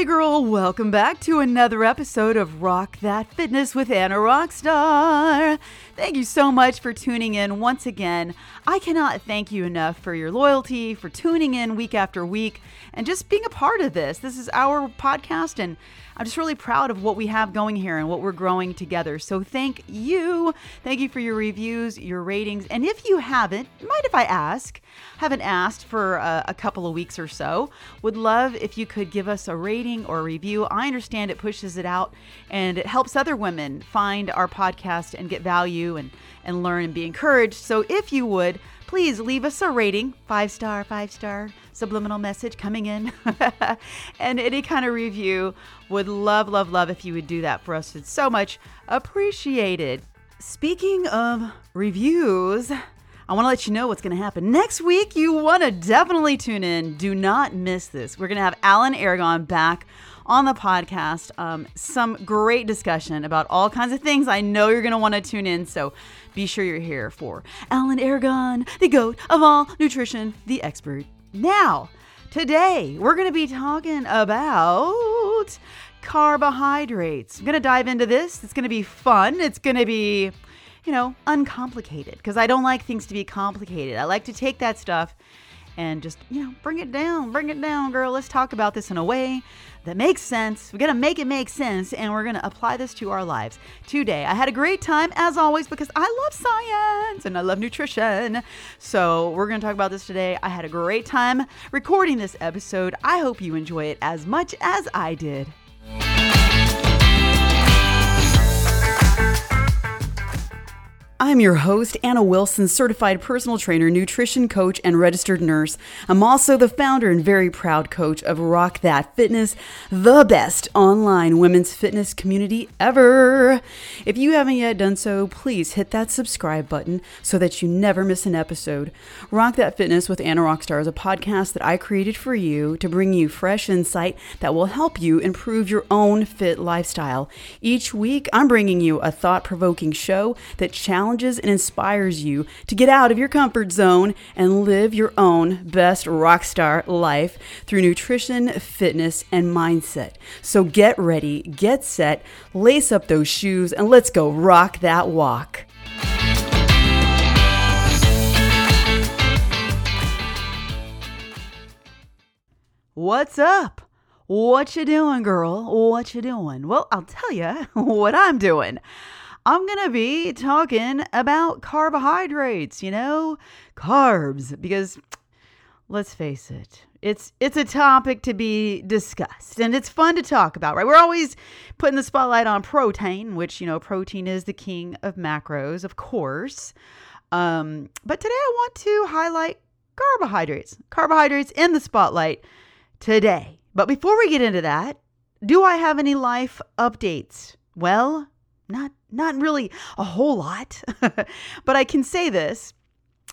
Hey girl, welcome back to another episode of Rock That Fitness with Anna Rockstar. Thank you so much for tuning in once again. I cannot thank you enough for your loyalty, for tuning in week after week, and just being a part of this. This is our podcast, and I'm just really proud of what we have going here and what we're growing together. So thank you. Thank you for your reviews, your ratings. And if you haven't, mind if I ask? Haven't asked for a, a couple of weeks or so. Would love if you could give us a rating or a review. I understand it pushes it out and it helps other women find our podcast and get value and, and learn and be encouraged. So if you would, please leave us a rating five star, five star subliminal message coming in, and any kind of review. Would love, love, love if you would do that for us. It's so much appreciated. Speaking of reviews, I want to let you know what's going to happen next week. You want to definitely tune in. Do not miss this. We're going to have Alan Aragon back on the podcast. Um, some great discussion about all kinds of things. I know you're going to want to tune in. So be sure you're here for Alan Aragon, the goat of all nutrition, the expert. Now, today we're going to be talking about carbohydrates. I'm going to dive into this. It's going to be fun. It's going to be, you know, uncomplicated because I don't like things to be complicated. I like to take that stuff and just, you know, bring it down, bring it down, girl. Let's talk about this in a way that makes sense. We're going to make it make sense and we're going to apply this to our lives today. I had a great time, as always, because I love science and I love nutrition. So, we're going to talk about this today. I had a great time recording this episode. I hope you enjoy it as much as I did. I'm your host, Anna Wilson, certified personal trainer, nutrition coach, and registered nurse. I'm also the founder and very proud coach of Rock That Fitness, the best online women's fitness community ever. If you haven't yet done so, please hit that subscribe button so that you never miss an episode. Rock That Fitness with Anna Rockstar is a podcast that I created for you to bring you fresh insight that will help you improve your own fit lifestyle. Each week, I'm bringing you a thought provoking show that challenges challenges and inspires you to get out of your comfort zone and live your own best rock star life through nutrition, fitness, and mindset. So get ready, get set, lace up those shoes, and let's go rock that walk. What's up? What you doing, girl? What you doing? Well, I'll tell you what I'm doing. I'm going to be talking about carbohydrates, you know, carbs, because let's face it, it's it's a topic to be discussed and it's fun to talk about, right? We're always putting the spotlight on protein, which, you know, protein is the king of macros, of course. Um, but today I want to highlight carbohydrates. Carbohydrates in the spotlight today. But before we get into that, do I have any life updates? Well, not not really a whole lot, but I can say this.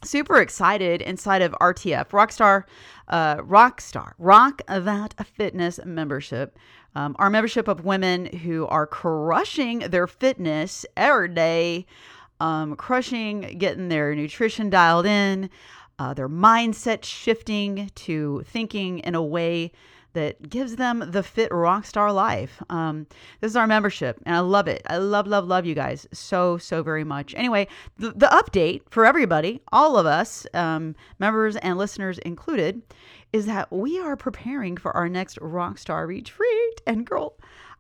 Super excited inside of RTF, Rockstar, uh, Rockstar, Rock That Fitness membership. Um, our membership of women who are crushing their fitness every day, um, crushing getting their nutrition dialed in, uh, their mindset shifting to thinking in a way that gives them the fit rock star life. Um, this is our membership, and I love it. I love, love, love you guys so, so very much. Anyway, the, the update for everybody, all of us, um, members and listeners included, is that we are preparing for our next Rockstar retreat. And girl,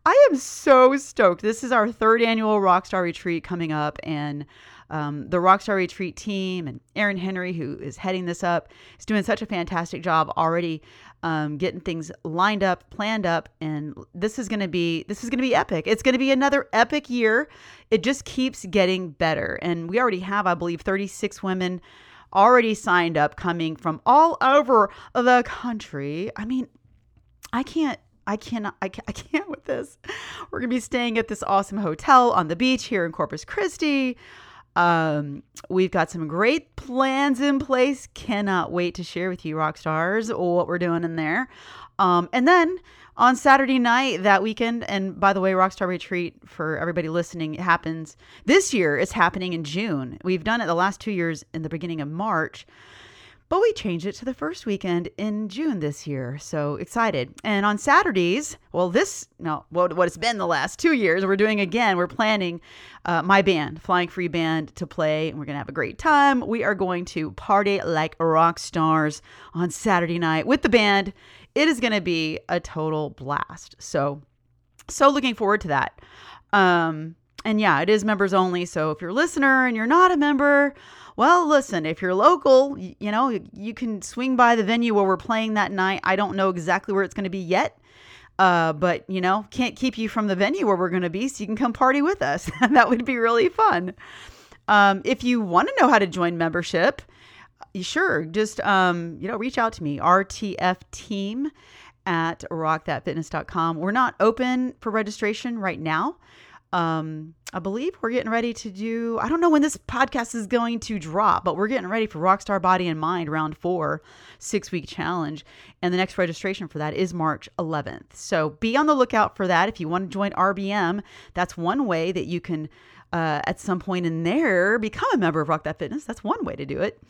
I am so stoked. This is our third annual Rockstar retreat coming up, and um, the Rockstar Retreat team and Aaron Henry, who is heading this up, is doing such a fantastic job already um, getting things lined up, planned up, and this is going to be this is going to be epic. It's going to be another epic year. It just keeps getting better, and we already have, I believe, 36 women already signed up, coming from all over the country. I mean, I can't I cannot, I can't, I can't with this. We're going to be staying at this awesome hotel on the beach here in Corpus Christi. Um, we've got some great plans in place. Cannot wait to share with you, rock stars, what we're doing in there. Um, and then on Saturday night that weekend, and by the way, Rockstar Retreat for everybody listening, it happens this year. It's happening in June. We've done it the last two years in the beginning of March. But we changed it to the first weekend in June this year. So excited. And on Saturdays, well, this, no, what, what it's been the last two years, we're doing again. We're planning uh, my band, Flying Free Band, to play. And we're going to have a great time. We are going to party like rock stars on Saturday night with the band. It is going to be a total blast. So, so looking forward to that. Um, and yeah, it is members only. So if you're a listener and you're not a member, well, listen, if you're local, you know, you can swing by the venue where we're playing that night. I don't know exactly where it's going to be yet. Uh, but you know, can't keep you from the venue where we're going to be, so you can come party with us. that would be really fun. Um, if you want to know how to join membership, sure, just um, you know, reach out to me, RTF team at rockthatfitness.com. We're not open for registration right now. Um, I believe we're getting ready to do, I don't know when this podcast is going to drop, but we're getting ready for Rockstar Body and Mind round four, six week challenge. And the next registration for that is March 11th. So be on the lookout for that. If you want to join RBM, that's one way that you can. Uh, at some point in there, become a member of Rock That Fitness. That's one way to do it.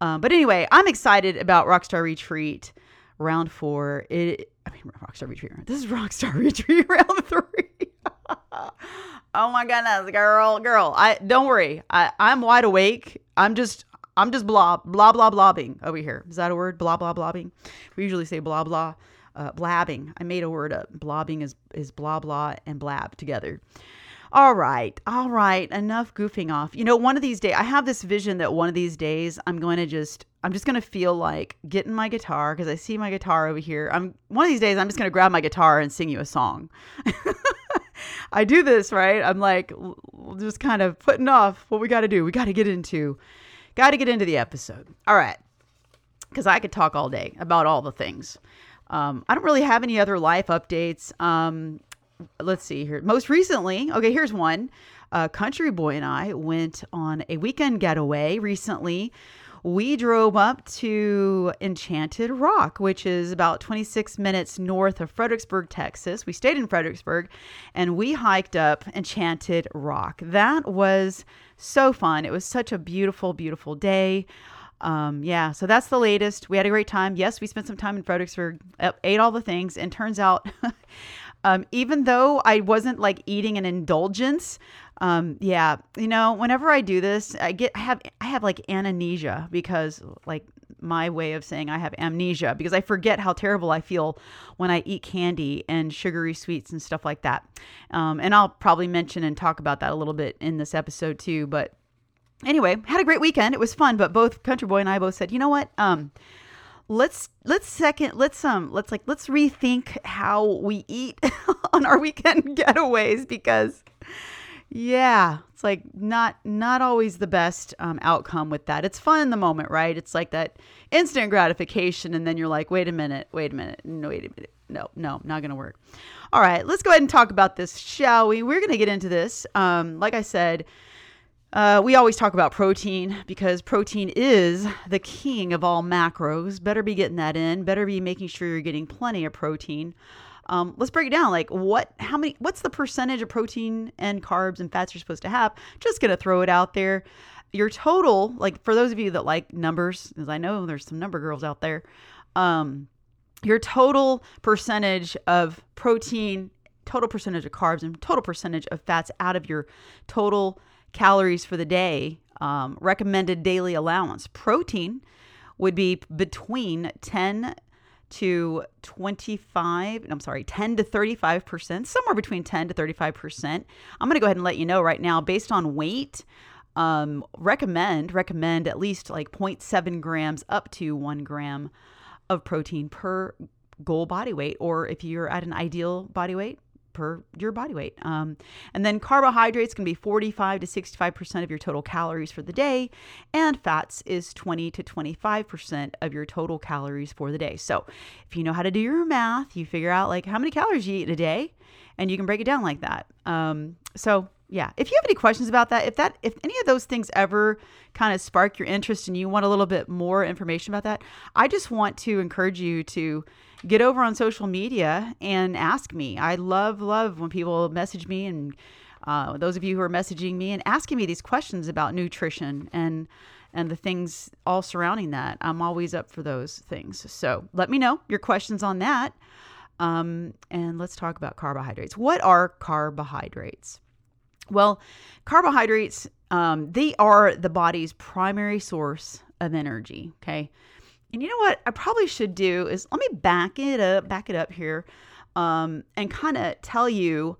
Um, but anyway, I'm excited about Rockstar Retreat round four. It, I mean, Rockstar Retreat. This is Rockstar Retreat round three. oh my goodness, girl, girl. I don't worry. I, I'm wide awake. I'm just I'm just blah blah blah blobbing over here. Is that a word? Blah blah blobbing. We usually say blah blah. Uh, blabbing. I made a word up. Blobbing is is blah blah and blab together. All right, all right. Enough goofing off. You know, one of these days, I have this vision that one of these days I'm going to just, I'm just going to feel like getting my guitar because I see my guitar over here. I'm one of these days I'm just going to grab my guitar and sing you a song. I do this, right? I'm like just kind of putting off what we got to do. We got to get into, got to get into the episode. All right. Because I could talk all day about all the things. Um, I don't really have any other life updates. Um, let's see here. Most recently, okay, here's one. Uh, Country Boy and I went on a weekend getaway recently we drove up to Enchanted Rock, which is about 26 minutes north of Fredericksburg, Texas. We stayed in Fredericksburg and we hiked up Enchanted Rock. That was so fun. It was such a beautiful, beautiful day. Um, yeah, so that's the latest. We had a great time. Yes, we spent some time in Fredericksburg, ate all the things, and turns out, um, even though I wasn't like eating an indulgence, um, yeah, you know, whenever I do this, I get I have I have like amnesia because like my way of saying I have amnesia because I forget how terrible I feel when I eat candy and sugary sweets and stuff like that. Um, and I'll probably mention and talk about that a little bit in this episode too. But anyway, had a great weekend. It was fun. But both Country Boy and I both said, you know what? Um, let's let's second let's um let's like let's rethink how we eat on our weekend getaways because yeah, it's like not not always the best um, outcome with that. It's fun in the moment, right? It's like that instant gratification, and then you're like, wait a minute, wait a minute, no, wait a minute, no, no, not gonna work. All right, let's go ahead and talk about this, shall we? We're gonna get into this. Um, like I said. Uh, we always talk about protein because protein is the king of all macros. Better be getting that in. Better be making sure you're getting plenty of protein. Um, let's break it down. Like what, how many, what's the percentage of protein and carbs and fats you're supposed to have? Just gonna throw it out there. Your total, like for those of you that like numbers, as I know there's some number girls out there, um, your total percentage of protein, total percentage of carbs, and total percentage of fats out of your total calories for the day, um, recommended daily allowance. Protein would be between 10 to 25, I'm sorry, 10 to 35%, somewhere between 10 to 35%. I'm going to go ahead and let you know right now, based on weight, um, recommend, recommend at least like 0.7 grams up to one gram of protein per goal body weight. Or if you're at an ideal body weight, per your body weight. Um, and then carbohydrates can be 45 to 65% of your total calories for the day, and fats is 20 to 25% of your total calories for the day. So if you know how to do your math, you figure out like how many calories you eat in a day, and you can break it down like that. Um, so yeah if you have any questions about that if that if any of those things ever kind of spark your interest and you want a little bit more information about that i just want to encourage you to get over on social media and ask me. I love, love when people message me and uh, those of you who are messaging me and asking me these questions about nutrition and and the things all surrounding that. I'm always up for those things. So let me know your questions on that. Um, and let's talk about carbohydrates. What are carbohydrates? Well, carbohydrates, um, they are the body's primary source of energy. Okay. And you know what I probably should do is let me back it up, back it up here, um, and kind of tell you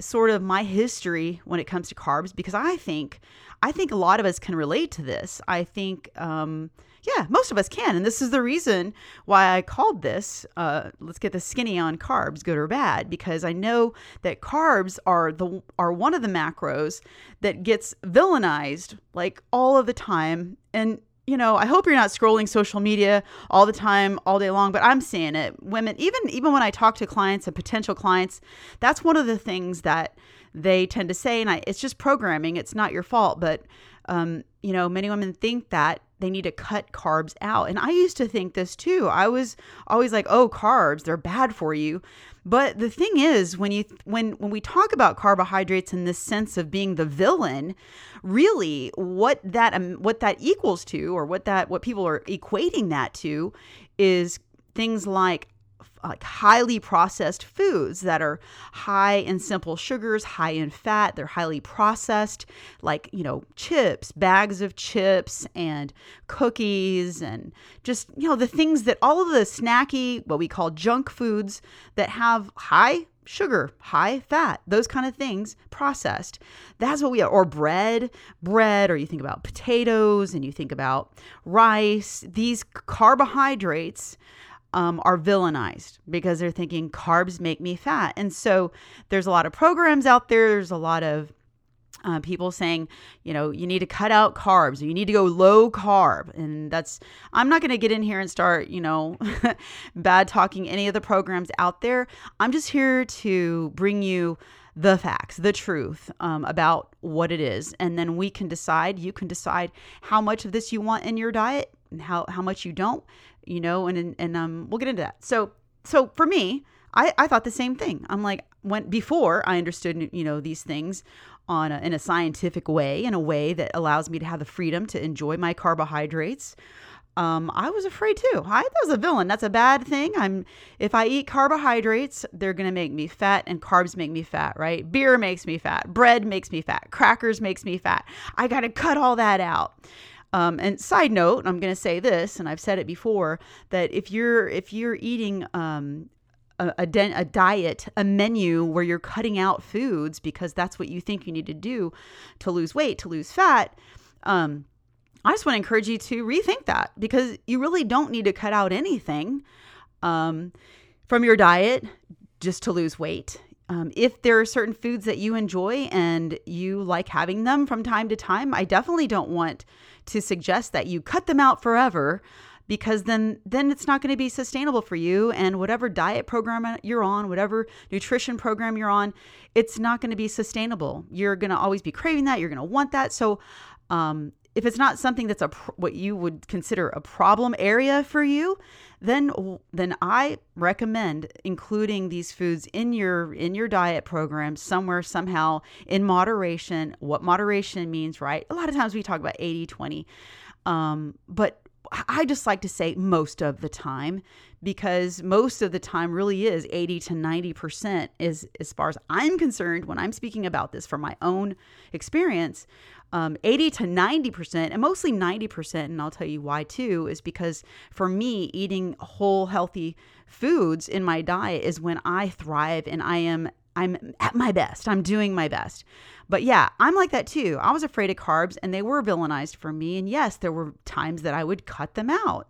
sort of my history when it comes to carbs because I think I think a lot of us can relate to this. I think um, yeah, most of us can, and this is the reason why I called this uh, "Let's get the skinny on carbs, good or bad," because I know that carbs are the are one of the macros that gets villainized like all of the time, and you know, I hope you're not scrolling social media all the time, all day long, but I'm seeing it. Women, even even when I talk to clients and potential clients, that's one of the things that they tend to say, and I, it's just programming. It's not your fault, but um, you know, many women think that they need to cut carbs out, and I used to think this too. I was always like, "Oh, carbs, they're bad for you." But the thing is, when you when when we talk about carbohydrates in this sense of being the villain, really what that um, what that equals to, or what that what people are equating that to, is things like like highly processed foods that are high in simple sugars, high in fat. They're highly processed, like, you know, chips, bags of chips and cookies, and just, you know, the things that all of the snacky, what we call junk foods that have high sugar, high fat, those kind of things processed. That's what we are. Or bread, bread, or you think about potatoes and you think about rice, these carbohydrates um, are villainized because they're thinking carbs make me fat. And so there's a lot of programs out there, there's a lot of uh, people saying, you know, you need to cut out carbs, you need to go low carb. And that's, I'm not going to get in here and start, you know, bad talking any of the programs out there. I'm just here to bring you the facts, the truth um, about what it is. And then we can decide, you can decide how much of this you want in your diet and how, how much you don't you know, and and um, we'll get into that. So so for me, I I thought the same thing. I'm like when before I understood you know these things on a, in a scientific way, in a way that allows me to have the freedom to enjoy my carbohydrates. Um, I was afraid too. I that was a villain. That's a bad thing. I'm if I eat carbohydrates, they're gonna make me fat, and carbs make me fat, right? Beer makes me fat, bread makes me fat, crackers makes me fat. I gotta cut all that out. Um, and side note, I'm going to say this, and I've said it before, that if you're if you're eating um, a, a, de- a, diet, a menu where you're cutting out foods because that's what you think you need to do to lose weight, to lose fat, um, I just want to encourage you to rethink that because you really don't need to cut out anything um, from your diet just to lose weight. Um, if there are certain foods that you enjoy and you like having them from time to time, I definitely don't want to suggest that you cut them out forever because then then it's not going to be sustainable for you and whatever diet program you're on whatever nutrition program you're on it's not going to be sustainable. You're going to always be craving that you're going to want that. So um, if it's not something that's a what you would consider a problem area for you then then I recommend including these foods in your in your diet program somewhere somehow in moderation. What moderation means right? A lot of times we talk about 80 20 um, but I just like to say most of the time because most of the time really is 80 to 90% is as far as I'm concerned when I'm speaking about this from my own experience um, 80 to 90%, and mostly 90%, and I'll tell you why too, is because for me, eating whole, healthy foods in my diet is when I thrive and I am I'm at my best. I'm doing my best. But yeah, I'm like that too. I was afraid of carbs and they were villainized for me. And yes, there were times that I would cut them out.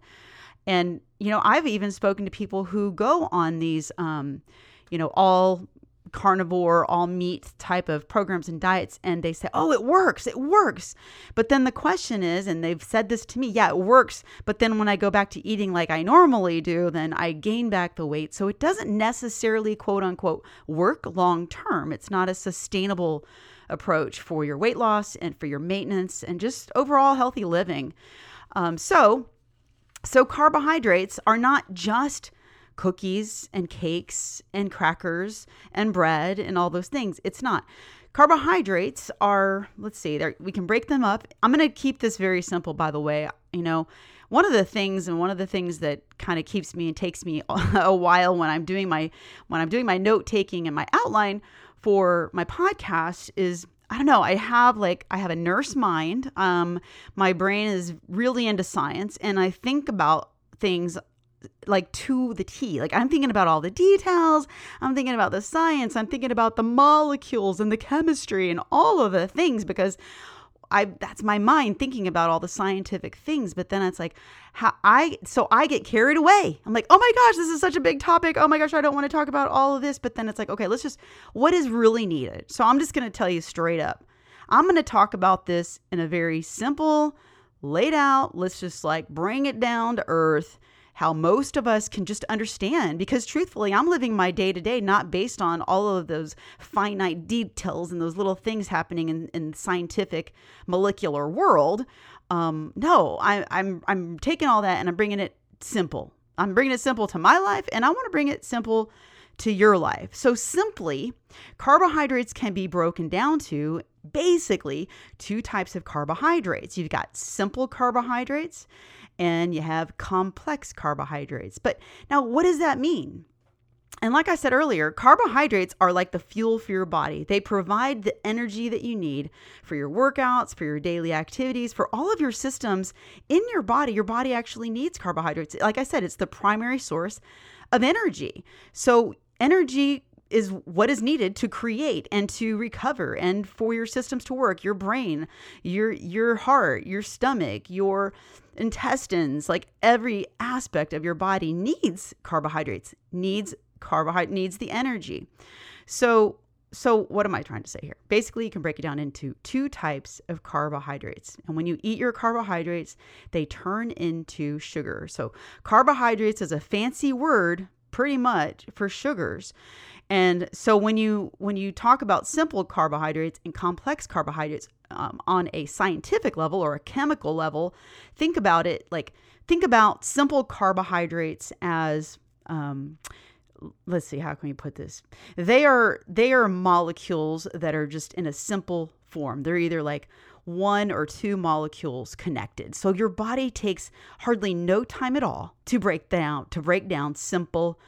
And, you know, I've even spoken to people who go on these, um, you know, all carnivore, all meat type of programs and diets, and they say, oh, it works, it works. But then the question is, and they've said this to me, yeah, it works. But then when I go back to eating like I normally do, then I gain back the weight. So it doesn't necessarily, quote unquote, work long term. It's not a sustainable approach for your weight loss and for your maintenance and just overall healthy living. Um, so, so carbohydrates are not just cookies and cakes and crackers and bread and all those things. It's not. carbohydrates are, let's see, we can break them up. I'm going to keep this very simple, by the way. You know, one of the things and one of the things that kind of keeps me and takes me a while when I'm doing my when I'm doing my note taking and my outline for my podcast is I don't know. I have like I have a nurse mind. Um, my brain is really into science, and I think about things like to the T. Like I'm thinking about all the details. I'm thinking about the science. I'm thinking about the molecules and the chemistry and all of the things because I that's my mind thinking about all the scientific things, but then it's like how I so I get carried away. I'm like, "Oh my gosh, this is such a big topic. Oh my gosh, I don't want to talk about all of this." But then it's like, "Okay, let's just what is really needed?" So I'm just to tell you straight up. I'm to talk about this in a very simple, laid out, let's just like bring it down to earth how most of us can just understand. Because truthfully, I'm living my day to day not based on all of those finite details and those little things happening in, in the scientific molecular world. Um, no, I, I'm I'm taking all that and I'm bringing it simple. I'm bringing it simple to my life, and I want to bring it simple to your life. So, simply, carbohydrates can be broken down to basically two types of carbohydrates. You've got simple carbohydrates and you have complex carbohydrates. But now, what does that mean? And like I said earlier, carbohydrates are like the fuel for your body. They provide the energy that you need for your workouts, for your daily activities, for all of your systems in your body. Your body actually needs carbohydrates. Like I said, it's the primary source of energy. So, energy is what is needed to create and to recover and for your systems to work your brain your your heart your stomach your intestines like every aspect of your body needs carbohydrates needs carbohydrate needs the energy. So so what am i trying to say here? Basically you can break it down into two types of carbohydrates. And when you eat your carbohydrates they turn into sugar. So carbohydrates is a fancy word pretty much for sugars and so when you when you talk about simple carbohydrates and complex carbohydrates um, on a scientific level or a chemical level, think about it like think about simple carbohydrates as um, let's see how can we put this? They are they are molecules that are just in a simple form. They're either like one or two molecules connected. So your body takes hardly no time at all to break down to break down simple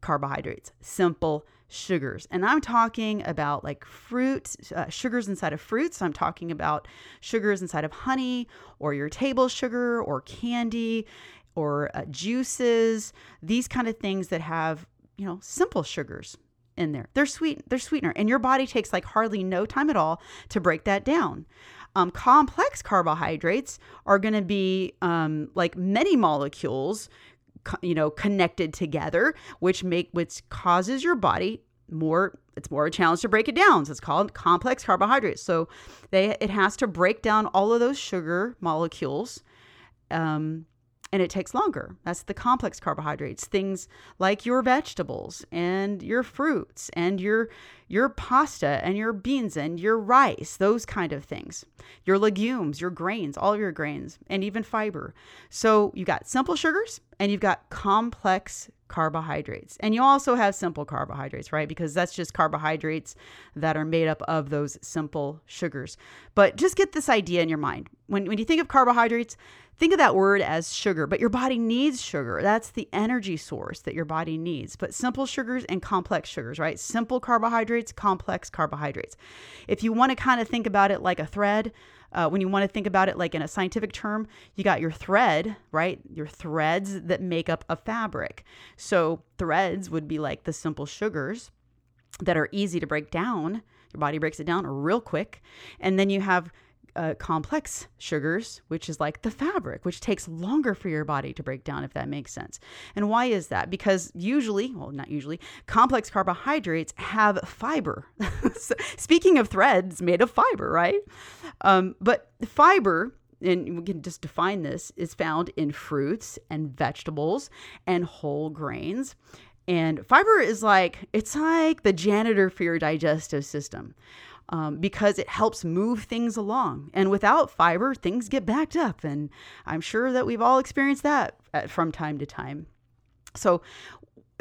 carbohydrates simple sugars. And I'm talking about like fruit, uh, sugars inside of fruits. I'm talking about sugars inside of honey or your table sugar or candy or uh, juices, these kind of things that have, you know, simple sugars in there. They're sweet, they're sweetener. And your body takes like hardly no time at all to break that down. Um, complex carbohydrates are going to be um, like many molecules you know connected together which make which causes your body more it's more a challenge to break it down. So it's called complex carbohydrates. So they it has to break down all of those sugar molecules um, and it takes longer. That's the complex carbohydrates, things like your vegetables and your fruits and your your pasta and your beans and your rice, those kind of things. Your legumes, your grains, all your grains and even fiber. So you got simple sugars and you've got complex carbohydrates. And you also have simple carbohydrates, right? Because that's just carbohydrates that are made up of those simple sugars. But just get this idea in your mind. When when you think of carbohydrates, think of that word as sugar, but your body needs sugar. That's the energy source that your body needs. But simple sugars and complex sugars, right? Simple carbohydrates, complex carbohydrates. If you want to kind of think about it like a thread, uh, when you want to think about it like in a scientific term, you got your thread, right? Your threads that make up a fabric. So threads would be like the simple sugars that are easy to break down. Your body breaks it down real quick. And then you have uh, complex sugars, which is like the fabric, which takes longer for your body to break down, if that makes sense. And why is that? Because usually, well, not usually, complex carbohydrates have fiber. speaking of threads made of fiber, right? Um, but fiber and we can just define this, is found in fruits and vegetables and whole grains. And fiber is like, it's like the janitor for your digestive system um, because it helps move things along. And without fiber, things get backed up. And I'm sure that we've all experienced that at, from time to time. So,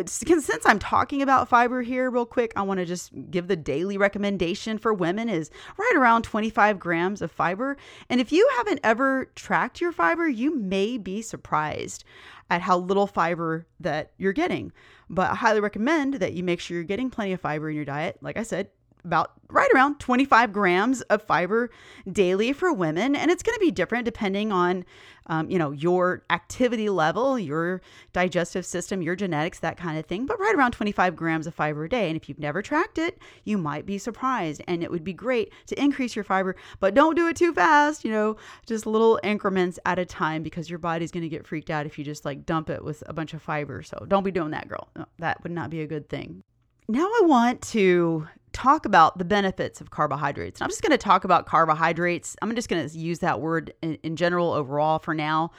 since I'm talking about fiber here, real quick, I want to just give the daily recommendation for women is right around 25 grams of fiber. And if you haven't ever tracked your fiber, you may be surprised at how little fiber that you're getting. But I highly recommend that you make sure you're getting plenty of fiber in your diet. Like I said, about right around 25 grams of fiber daily for women. And it's going to be different depending on um, you know your activity level your digestive system your genetics that kind of thing. But right around 25 grams of fiber a day. And if you've never tracked it you might be surprised. And it would be great to increase your fiber but don't do it too fast you know just little increments at a time because your body's going to get freaked out if you just like dump it with a bunch of fiber. So don't be doing that girl. That would not be a good thing now I want to talk about the benefits of carbohydrates. And I'm just going to talk about carbohydrates. I'm just going to use that word in, in general overall for now.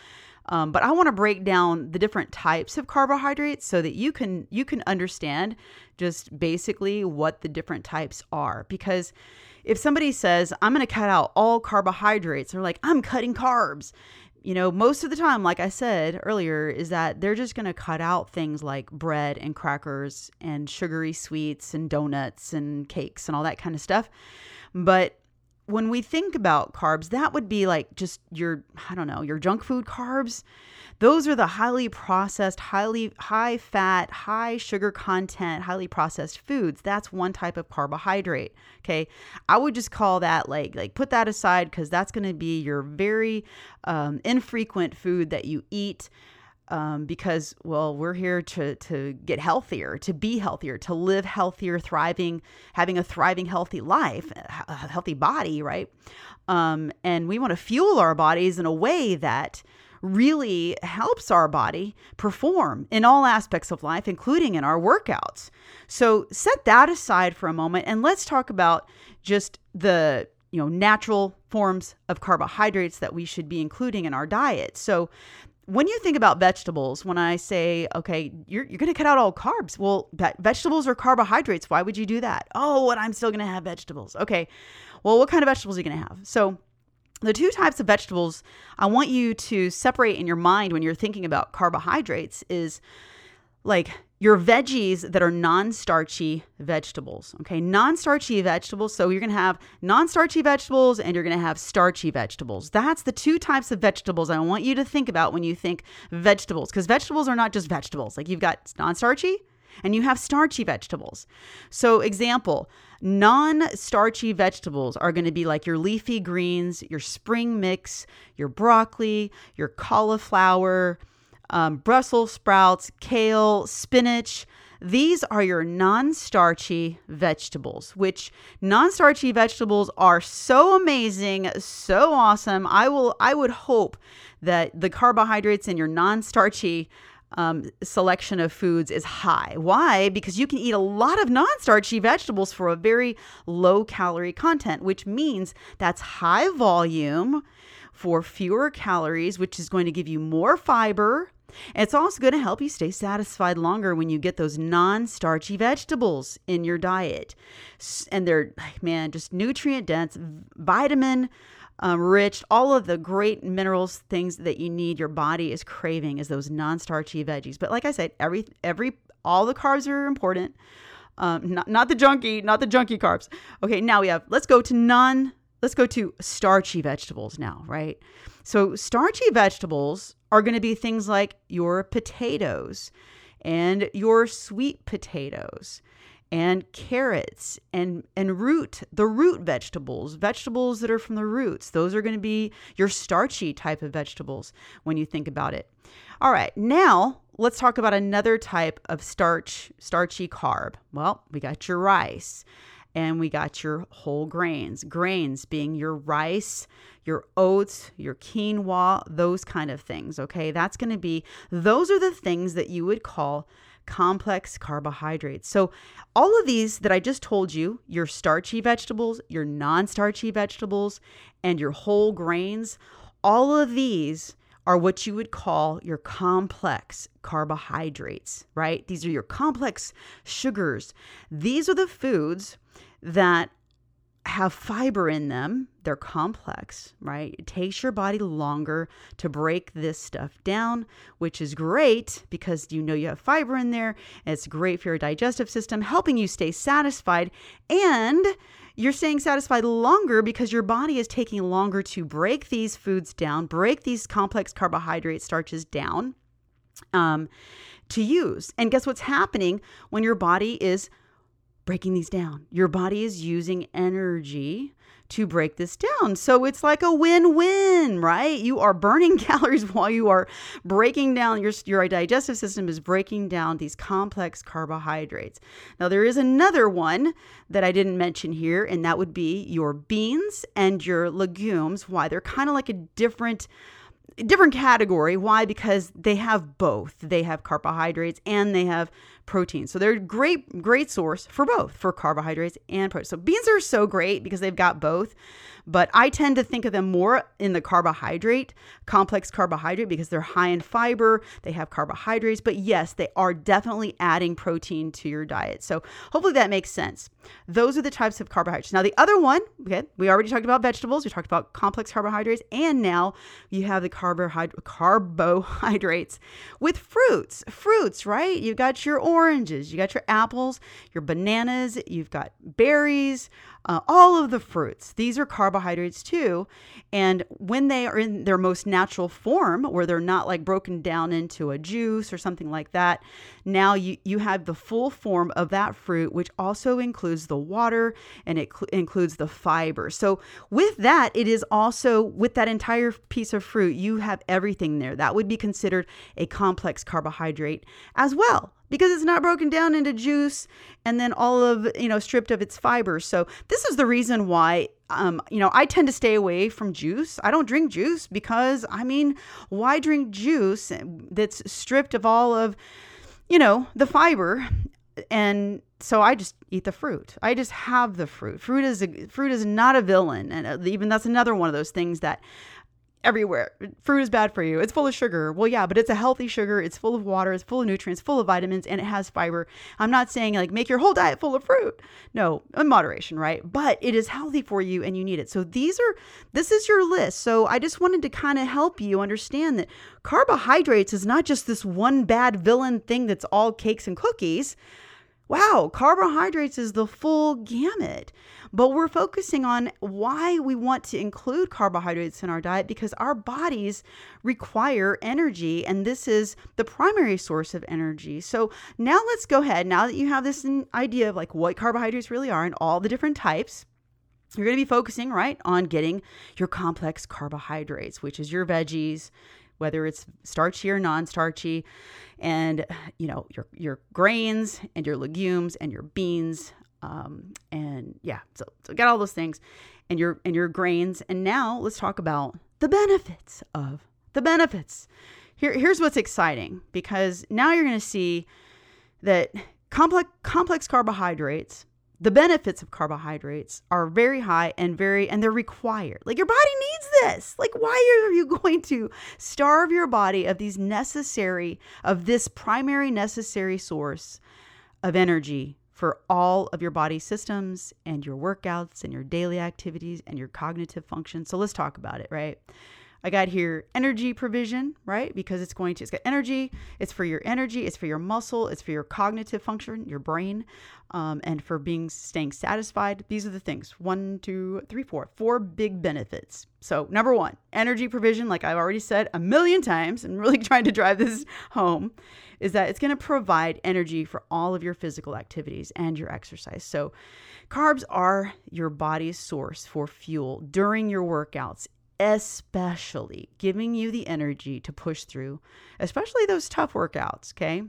Um, but I want to break down the different types of carbohydrates so that you can you can understand just basically what the different types are. Because if somebody says I'm going to cut out all carbohydrates, they're like I'm cutting carbs, you know, most of the time, like I said earlier, is that they're just going to cut out things like bread and crackers and sugary sweets and donuts and cakes and all that kind of stuff. But when we think about carbs, that would be like just your, I don't know, your junk food carbs. Those are the highly processed, highly high fat, high sugar content, highly processed foods. That's one type of carbohydrate. Okay. I would just call that like like put that aside because that's going to be your very um, infrequent food that you eat. Um, because well we're here to to get healthier to be healthier to live healthier thriving having a thriving healthy life a healthy body right um, and we want to fuel our bodies in a way that really helps our body perform in all aspects of life, including in our workouts. So set that aside for a moment and let's talk about just the you know natural forms of carbohydrates that we should be including in our diet. So when you think about vegetables, when I say, okay, you're, you're going to cut out all carbs, well, vegetables are carbohydrates. Why would you do that? Oh, and I'm still going to have vegetables. Okay. Well, what kind of vegetables are you going to have? So, the two types of vegetables I want you to separate in your mind when you're thinking about carbohydrates is like your veggies that are non-starchy vegetables. Okay, non-starchy vegetables. So you're to have non-starchy vegetables and you're to have starchy vegetables. That's the two types of vegetables I want you to think about when you think vegetables because vegetables are not just vegetables. Like you've got non-starchy and you have starchy vegetables. So, example, non starchy vegetables are going to be like your leafy greens, your spring mix, your broccoli, your cauliflower, um, Brussels sprouts, kale, spinach. These are your non starchy vegetables, which non starchy vegetables are so amazing, so awesome. I will, I would hope that the carbohydrates in your non starchy um, selection of foods is high. Why? Because you can eat a lot of non starchy vegetables for a very low calorie content, which means that's high volume for fewer calories, which is going to give you more fiber. It's also going to help you stay satisfied longer when you get those non starchy vegetables in your diet. And they're, man, just nutrient dense, vitamin um, rich, all of the great minerals, things that you need, your body is craving is those non-starchy veggies. But like I said, every every all the carbs are important. Um, not not the junky, not the junky carbs. Okay, now we have. Let's go to non. Let's go to starchy vegetables now, right? So starchy vegetables are going to be things like your potatoes and your sweet potatoes and carrots and and root the root vegetables vegetables that are from the roots. Those are going to be your starchy type of vegetables when you think about it. All right now let's talk about another type of starch starchy carb. Well we got your rice and we got your whole grains grains being your rice your oats your quinoa those kind of things okay that's going to be those are the things that you would call complex carbohydrates. So, all of these that I just told you your starchy vegetables, your non starchy vegetables, and your whole grains all of these are what you would call your complex carbohydrates, right? These are your complex sugars. These are the foods that have fiber in them. They're complex, right? It takes your body longer to break this stuff down, which is great because you know you have fiber in there. it's great for your digestive system, helping you stay satisfied. And you're staying satisfied longer because your body is taking longer to break these foods down, break these complex carbohydrate starches down um, to use. And guess what's happening when your body is breaking these down. Your body is using energy to break this down. So it's like a win-win, right? You are burning calories while you are breaking down your your digestive system is breaking down these complex carbohydrates. Now there is another one that I didn't mention here and that would be your beans and your legumes. Why? They're kind of like a different different category. Why? Because they have both. They have carbohydrates and they have protein. So they're a great, great source for both, for carbohydrates and protein. So beans are so great because they've got both. But I tend to think of them more in the carbohydrate, complex carbohydrate, because they're high in fiber, they have carbohydrates. But yes, they are definitely adding protein to your diet. So hopefully that makes sense. Those are the types of carbohydrates. Now, the other one, okay, we already talked about vegetables, we talked about complex carbohydrates, and now you have the carbohydrate carbohydrates with fruits. Fruits, right? You've got your oranges, you got your apples, your bananas, you've got berries, uh, all of the fruits. These are carbohydrates too. And when they are in their most natural form, where they're not like broken down into a juice or something like that, now you, you have the full form of that fruit, which also includes the water and it cl- includes the fiber. So, with that, it is also with that entire piece of fruit, you have everything there. That would be considered a complex carbohydrate as well because it's not broken down into juice and then all of you know stripped of its fibers so this is the reason why um, you know i tend to stay away from juice i don't drink juice because i mean why drink juice that's stripped of all of you know the fiber and so I just eat the fruit. I just have the fruit. Fruit is a, fruit is not a villain, and uh, even that's another one of those things that everywhere. Fruit is bad for you. It's full of sugar. Well, yeah, but it's a healthy sugar. It's full of water. It's full of nutrients, full of vitamins, and it has fiber. I'm not saying like make your whole diet full of fruit. No, in moderation, right? But it is healthy for you and you need it. So these are, this is your list. So I just wanted to kind of help you understand that carbohydrates is not just this one bad villain thing that's all cakes and cookies. Wow, carbohydrates is the full gamut. But we're focusing on why we want to include carbohydrates in our diet because our bodies require energy, and this is the primary source of energy. So now let's go ahead. Now that you have this idea of like what carbohydrates really are and all the different types, you're going to be focusing right on getting your complex carbohydrates, which is your veggies, whether it's starchy or non-starchy. And you know your your grains and your legumes and your beans um, and yeah so, so get all those things and your and your grains. And now let's talk about the benefits of the benefits. Here here's what's exciting because now you're going to see that complex complex carbohydrates the benefits of carbohydrates are very high and very and they're required. Like your body needs this. Like why are you going to starve your body of these necessary of this primary necessary source of energy for all of your body systems and your workouts and your daily activities and your cognitive function so let's talk about it right I got here energy provision, right? Because it's going to, it's got energy, it's for your energy, it's for your muscle, it's for your cognitive function, your brain, um, and for being, staying satisfied. These are the things one, two, three, four, four big benefits. So, number one, energy provision, like I've already said a million times and really trying to drive this home, is that it's going to provide energy for all of your physical activities and your exercise. So, carbs are your body's source for fuel during your workouts especially giving you the energy to push through, especially those tough workouts. Okay.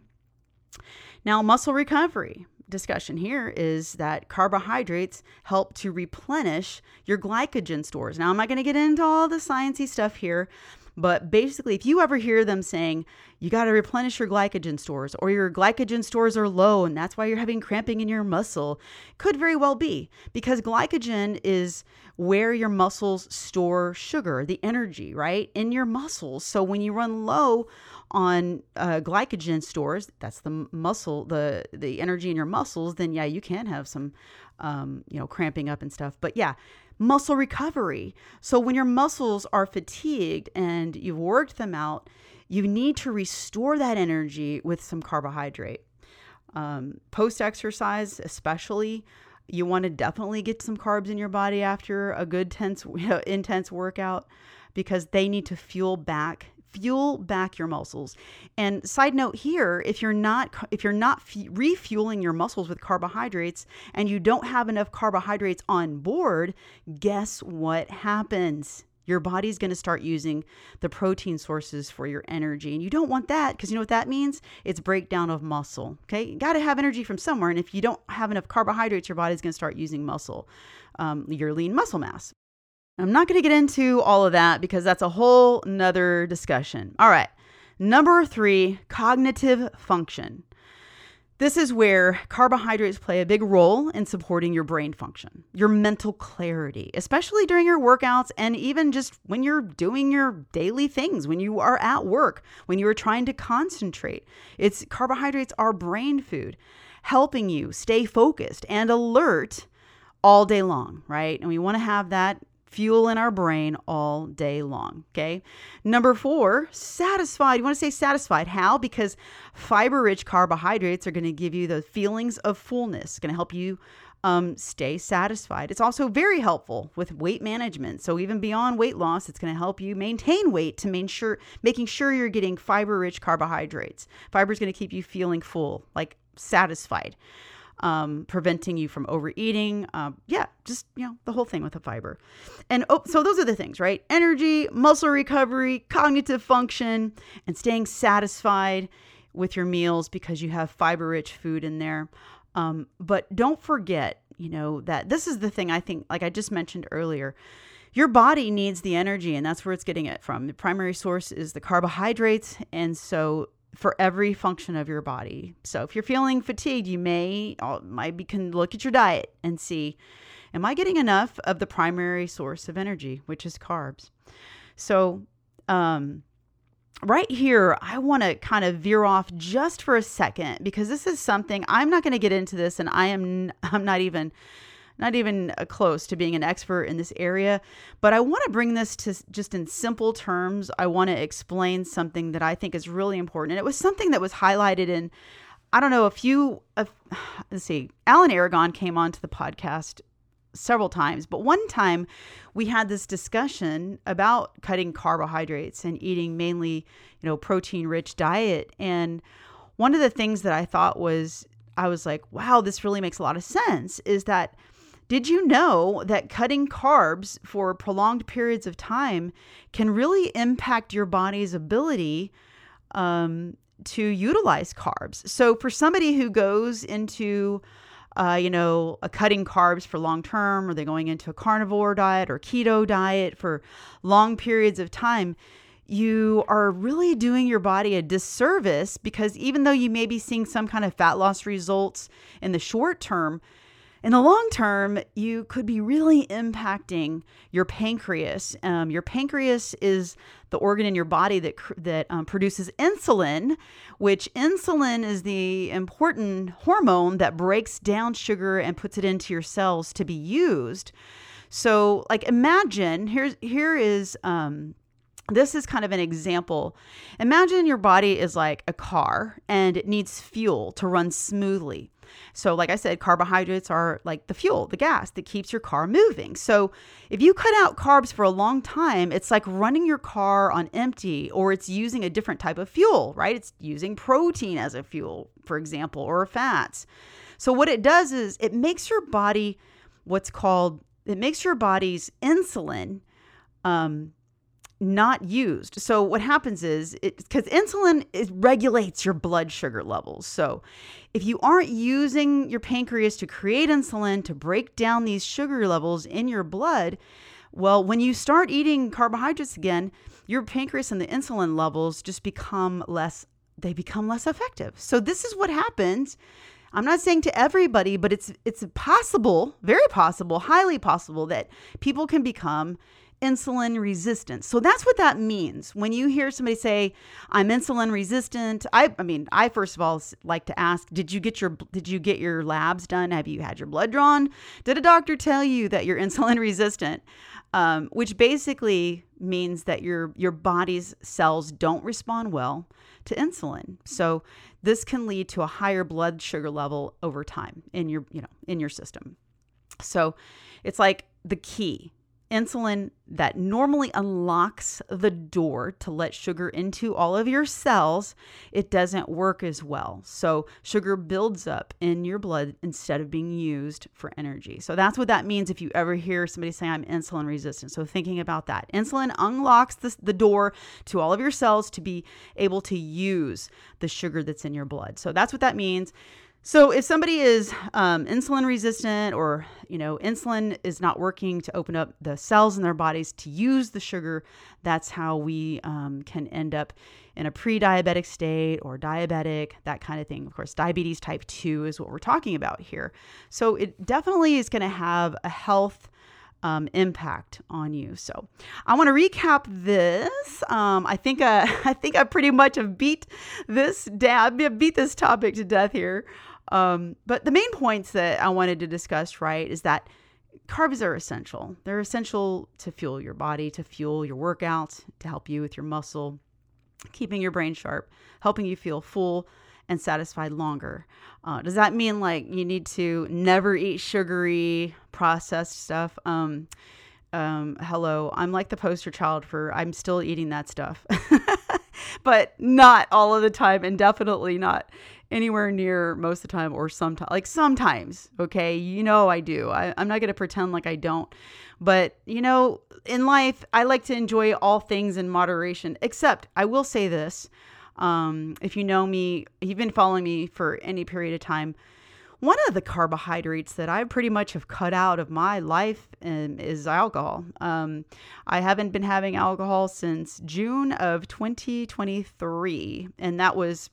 Now, muscle recovery discussion here is that carbohydrates help to replenish your glycogen stores. Now, I'm not going to get into all the sciencey stuff here, but basically, if you ever hear them saying you got to replenish your glycogen stores or your glycogen stores are low and that's why you're having cramping in your muscle, could very well be because glycogen is where your muscles store sugar, the energy, right? In your muscles. So when you run low on uh, glycogen stores, that's the muscle, the the energy in your muscles, then yeah, you can have some, um, you know, cramping up and stuff. But yeah, muscle recovery. So when your muscles are fatigued and you've worked them out, you need to restore that energy with some carbohydrate. Um, Post exercise, especially, you want to definitely get some carbs in your body after a good tense, intense workout because they need to fuel back fuel back your muscles. And side note here, if you're not if you're not f- refueling your muscles with carbohydrates and you don't have enough carbohydrates on board, guess what happens? Your body's going to start using the protein sources for your energy. And you don't want that because you know what that means? It's breakdown of muscle. Okay. You got to have energy from somewhere. And if you don't have enough carbohydrates, your body's going to start using muscle, um, your lean muscle mass. I'm not going to get into all of that because that's a whole nother discussion. All right. Number three, cognitive function. This is where carbohydrates play a big role in supporting your brain function, your mental clarity, especially during your workouts and even just when you're doing your daily things, when you are at work, when you are trying to concentrate. It's carbohydrates are brain food, helping you stay focused and alert all day long, right? And we want to have that fuel in our brain all day long. Okay. Number four, satisfied. You want to say satisfied. How? Because fiber rich carbohydrates are going to give you the feelings of fullness, going to help you um, stay satisfied. It's also very helpful with weight management. So even beyond weight loss, it's going to help you maintain weight to make sure, making sure you're getting fiber rich carbohydrates. Fiber is going to keep you feeling full, like satisfied um, preventing you from overeating. Um, yeah, just, you know, the whole thing with the fiber. And oh, so those are the things, right? Energy, muscle recovery, cognitive function, and staying satisfied with your meals because you have fiber rich food in there. Um, but don't forget, you know, that this is the thing I think, like I just mentioned earlier your body needs the energy and that's where it's getting it from. The primary source is the carbohydrates. And so for every function of your body. So if you're feeling fatigued, you may might be can look at your diet and see am I getting enough of the primary source of energy, which is carbs. So um right here, I want to kind of veer off just for a second because this is something I'm not going to get into this and I am I'm not even not even uh, close to being an expert in this area, but I want to bring this to just in simple terms. I want to explain something that I think is really important. And it was something that was highlighted in, I don't know, a few, uh, let's see, Alan Aragon came onto the podcast several times, but one time we had this discussion about cutting carbohydrates and eating mainly, you know, protein rich diet. And one of the things that I thought was, I was like, wow, this really makes a lot of sense is that did you know that cutting carbs for prolonged periods of time can really impact your body's ability um, to utilize carbs? So, for somebody who goes into uh, you know, a cutting carbs for long term, or they're going into a carnivore diet or keto diet for long periods of time, you are really doing your body a disservice because even though you may be seeing some kind of fat loss results in the short term, in the long term, you could be really impacting your pancreas. Um, your pancreas is the organ in your body that that um, produces insulin, which insulin is the important hormone that breaks down sugar and puts it into your cells to be used. So, like, imagine here's here is um, this is kind of an example. Imagine your body is like a car and it needs fuel to run smoothly. So, like I said, carbohydrates are like the fuel, the gas that keeps your car moving. So, if you cut out carbs for a long time, it's like running your car on empty or it's using a different type of fuel, right? It's using protein as a fuel, for example, or fats. So, what it does is it makes your body what's called, it makes your body's insulin. Um, not used. So what happens is because insulin it regulates your blood sugar levels. So if you aren't using your pancreas to create insulin to break down these sugar levels in your blood, well, when you start eating carbohydrates again, your pancreas and the insulin levels just become less they become less effective. So this is what happens. I'm not saying to everybody, but it's it's possible, very possible, highly possible that people can become insulin resistance. So that's what that means. When you hear somebody say, "I'm insulin resistant," I I mean, I first of all like to ask, "Did you get your did you get your labs done? Have you had your blood drawn? Did a doctor tell you that you're insulin resistant?" Um, which basically means that your your body's cells don't respond well to insulin. So this can lead to a higher blood sugar level over time in your, you know, in your system. So it's like the key insulin that normally unlocks the door to let sugar into all of your cells, it doesn't work as well. So, sugar builds up in your blood instead of being used for energy. So, that's what that means if you ever hear somebody say, I'm insulin resistant. So, thinking about that, insulin unlocks the, the door to all of your cells to be able to use the sugar that's in your blood. So, that's what that means. So if somebody is um, insulin resistant or you know insulin is not working to open up the cells in their bodies to use the sugar, that's how we um, can end up in a pre-diabetic state or diabetic, that kind of thing. Of course, diabetes type 2 is what we're talking about here. So it definitely is going to have a health um, impact on you. So I want to recap this. Um, I think uh, I think I pretty much have beat this beat this topic to death here. Um, but the main points that I wanted to discuss, right, is that carbs are essential. They're essential to fuel your body, to fuel your workouts, to help you with your muscle, keeping your brain sharp, helping you feel full and satisfied longer. Uh, does that mean like you need to never eat sugary processed stuff? Um, um, hello, I'm like the poster child for I'm still eating that stuff, but not all of the time, and definitely not anywhere near most of the time or sometimes like sometimes okay? You know i do. I, i'm not going to pretend like i don't. But you know in life i like to enjoy all things in moderation except i will say this um, if you know me you've been following me for any period of time one of the carbohydrates that I pretty much have cut out of my life um, is alcohol. Um, I haven't been having alcohol since June of 2023, and that was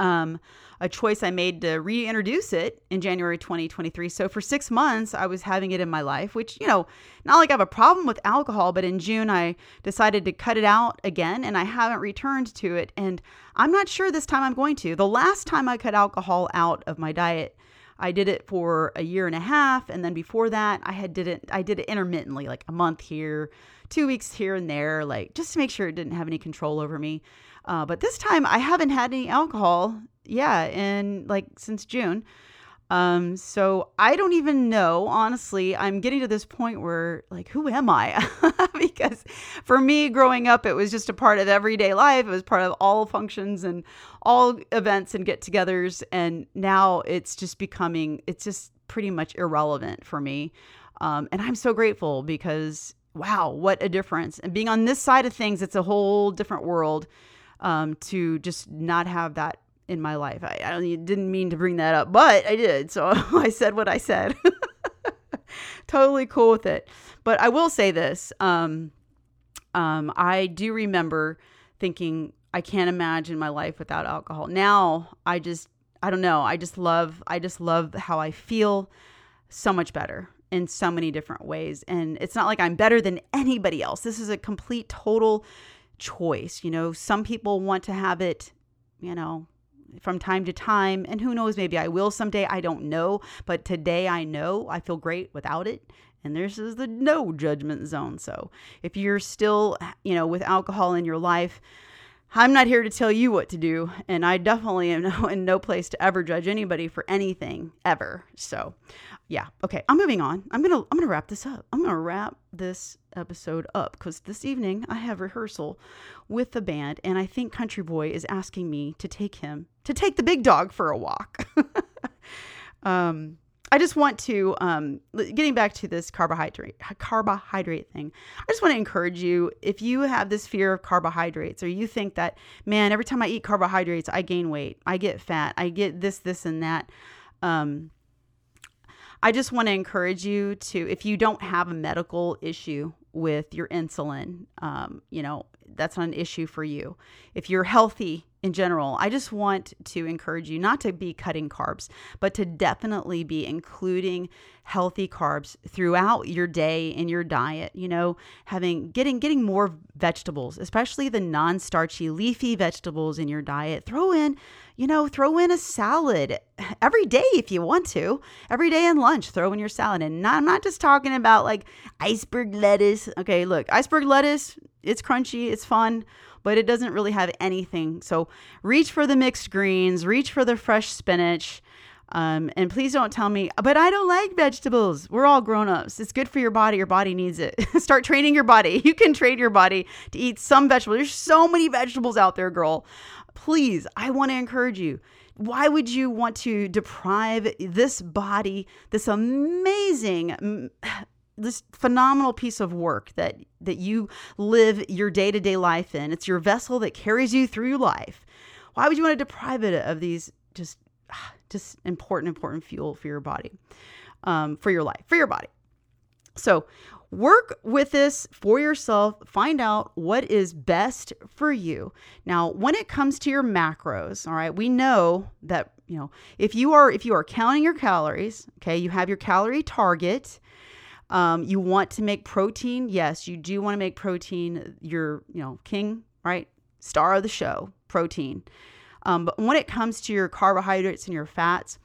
um, a choice I made to reintroduce it in January 2023. So for six months, I was having it in my life, which, you know, not like I have a problem with alcohol, but in June, I decided to cut it out again and I haven't returned to it. And I'm not sure this time I'm going to. The last time I cut alcohol out of my diet, I did it for a year and a half, and then before that, I had did it. I did it intermittently, like a month here, two weeks here and there, like just to make sure it didn't have any control over me. Uh, but this time I haven't had any alcohol, yeah, in like since June. Um, so I don't even know, honestly. I'm getting to this point where, like, who am I? because for me, growing up, it was just a part of everyday life. It was part of all functions and all events and get togethers. And now it's just becoming, it's just pretty much irrelevant for me. Um, and I'm so grateful because, wow, what a difference. And being on this side of things, it's a whole different world um, to just not have that in my life. I, I didn't mean to bring that up, but I did. So I said what I said. totally cool with it. But I will say this. Um, um, I do remember thinking, I can't imagine my life without alcohol. Now I just, I don't know. I just love, I just love how I feel so much better in so many different ways. And it's not like I'm better than anybody else. This is a complete, total choice. You know, some people want to have it, you know, from time to time. And who knows, maybe I will someday. I don't know. But today I know I feel great without it. And this is the no judgment zone. So if you're still, you know, with alcohol in your life, I'm not here to tell you what to do, and I definitely am in no place to ever judge anybody for anything ever. So, yeah, okay, I'm moving on. I'm gonna I'm gonna wrap this up. I'm gonna wrap this episode up because this evening I have rehearsal with the band, and I think Country Boy is asking me to take him to take the big dog for a walk. um, I just want to, um, getting back to this carbohydrate carbohydrate thing. I just want to encourage you if you have this fear of carbohydrates, or you think that man, every time I eat carbohydrates, I gain weight, I get fat, I get this, this, and that. Um, I just want to encourage you to, if you don't have a medical issue with your insulin, um, you know, that's not an issue for you. If you're healthy in general, I just want to encourage you not to be cutting carbs, but to definitely be including healthy carbs throughout your day in your diet. You know, having getting getting more vegetables, especially the non-starchy leafy vegetables in your diet. Throw in, you know, throw in a salad every day if you want to. Every day in lunch, throw in your salad. And not, I'm not just talking about like iceberg lettuce. Okay, look, iceberg lettuce, it's crunchy, it's fun but it doesn't really have anything. So reach for the mixed greens, reach for the fresh spinach. Um, and please don't tell me, but I don't like vegetables. We're all grown ups. It's good for your body. Your body needs it. Start training your body. You can train your body to eat some vegetables. There's so many vegetables out there, girl. Please, I want to encourage you. Why would you want to deprive this body, this amazing this phenomenal piece of work that that you live your day-to-day life in. It's your vessel that carries you through life. Why would you want to deprive it of these just just important important fuel for your body um, for your life for your body? So work with this for yourself. Find out what is best for you. Now when it comes to your macros all right we know that you know if you are if you are counting your calories okay you have your calorie target um, you want to make protein. Yes, you do want to make protein your, you know, king, right? Star of the show, protein. Um, but when it comes to your carbohydrates and your fats,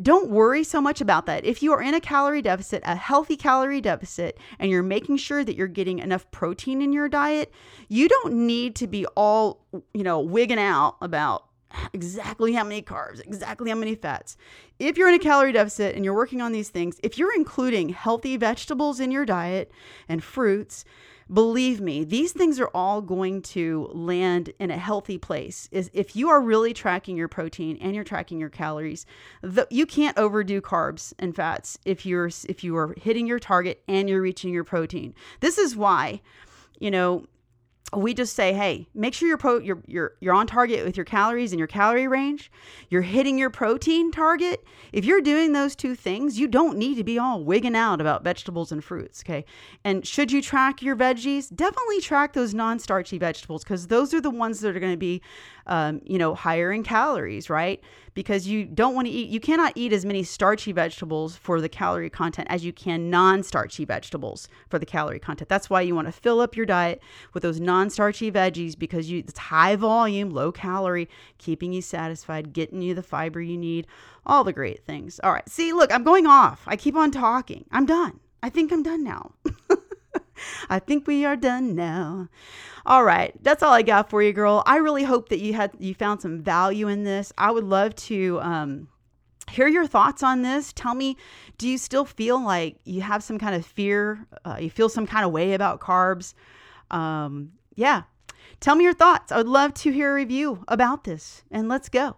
don't worry so much about that. If you are in a calorie deficit, a healthy calorie deficit, and you're making sure that you're getting enough protein in your diet, you don't need to be all, you know, wigging out about exactly how many carbs, exactly how many fats. If you're in a calorie deficit and you're working on these things, if you're including healthy vegetables in your diet and fruits, believe me, these things are all going to land in a healthy place. Is if you are really tracking your protein and you're tracking your calories, you can't overdo carbs and fats if you're if you are hitting your target and you're reaching your protein. This is why, you know, we just say, hey, make sure you're, pro- you're you're you're on target with your calories and your calorie range. You're hitting your protein target. If you're doing those two things, you don't need to be all wigging out about vegetables and fruits. Okay, and should you track your veggies? Definitely track those non-starchy vegetables because those are the ones that are going to be, um, you know, higher in calories, right? because you don't want to eat, you cannot eat as many starchy vegetables for the calorie content as you can non starchy vegetables for the calorie content. That's why you want to fill up your diet with those non starchy veggies because you, it's high volume, low calorie, keeping you satisfied, getting you the fiber you need, all the great things. All right. See, look, I'm going off. I keep on talking. I'm done. I think I'm done now. I think we are done now. All right, that's all I got for you, girl. I really hope that you had you found some value in this. I would love to um, hear your thoughts on this. Tell me, do you still feel like you have some kind of fear? Uh, you feel some kind of way about carbs? Um, yeah, tell me your thoughts. I would love to hear a review about this, and let's go.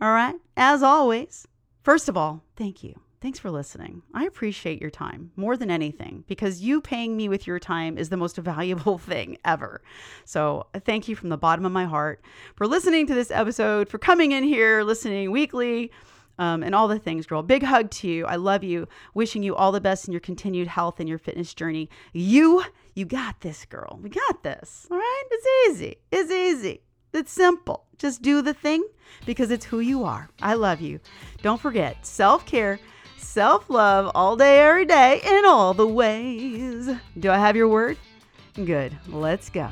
All right, as always. First of all, thank you Thanks for listening. I appreciate your time more than anything because you paying me with your time is the most valuable thing ever. So, thank you from the bottom of my heart for listening to this episode, for coming in here, listening weekly, um, and all the things, girl. Big hug to you. I love you. Wishing you all the best in your continued health and your fitness journey. You, you got this, girl. We got this. All right? It's easy. It's easy. It's simple. Just do the thing because it's who you are. I love you. Don't forget self care self love all day, every day, in all the ways. Do I have your word? Good. Let's go.